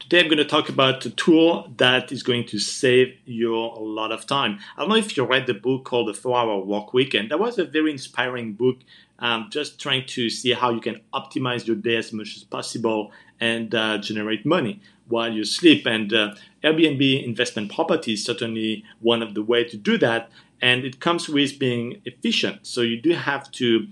Today I'm going to talk about a tool that is going to save you a lot of time. I don't know if you read the book called The 4 Hour Work Week, and that was a very inspiring book, um, just trying to see how you can optimize your day as much as possible and uh, generate money while you sleep. And uh, Airbnb investment property is certainly one of the way to do that. And it comes with being efficient. So you do have to,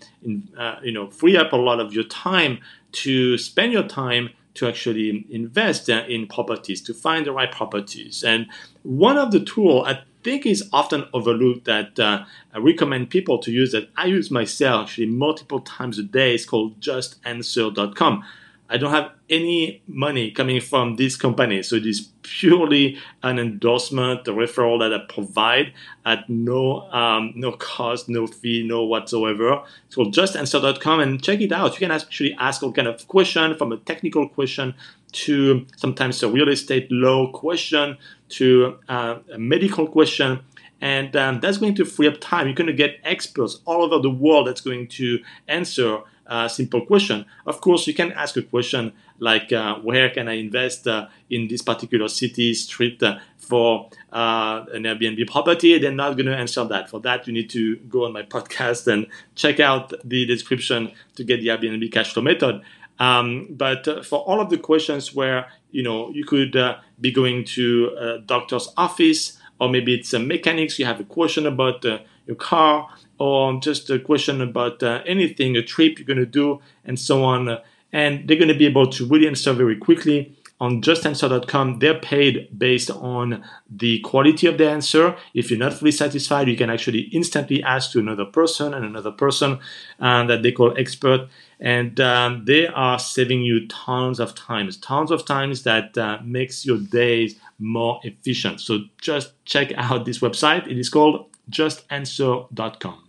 uh, you know, free up a lot of your time to spend your time to actually invest in properties, to find the right properties. And one of the tools I think is often overlooked that uh, I recommend people to use that I use myself actually multiple times a day is called justanswer.com. I don't have any money coming from this company. So it is purely an endorsement, a referral that I provide at no um, no cost, no fee, no whatsoever. So called justanswer.com and check it out. You can actually ask all kind of question from a technical question to sometimes a real estate law question to uh, a medical question and um, that's going to free up time. You're going to get experts all over the world that's going to answer a simple question. Of course, you can ask a question like, uh, where can I invest uh, in this particular city, street uh, for uh, an Airbnb property? They're not going to answer that. For that, you need to go on my podcast and check out the description to get the Airbnb cash flow method. Um, but uh, for all of the questions where you know you could uh, be going to a doctor's office, or maybe it's a mechanics, you have a question about uh, your car, or just a question about uh, anything, a trip you're going to do, and so on. Uh, and they're going to be able to really answer very quickly. On justanswer.com, they're paid based on the quality of the answer. If you're not fully satisfied, you can actually instantly ask to another person and another person uh, that they call expert. And um, they are saving you tons of times, tons of times that uh, makes your days more efficient. So just check out this website. It is called justanswer.com.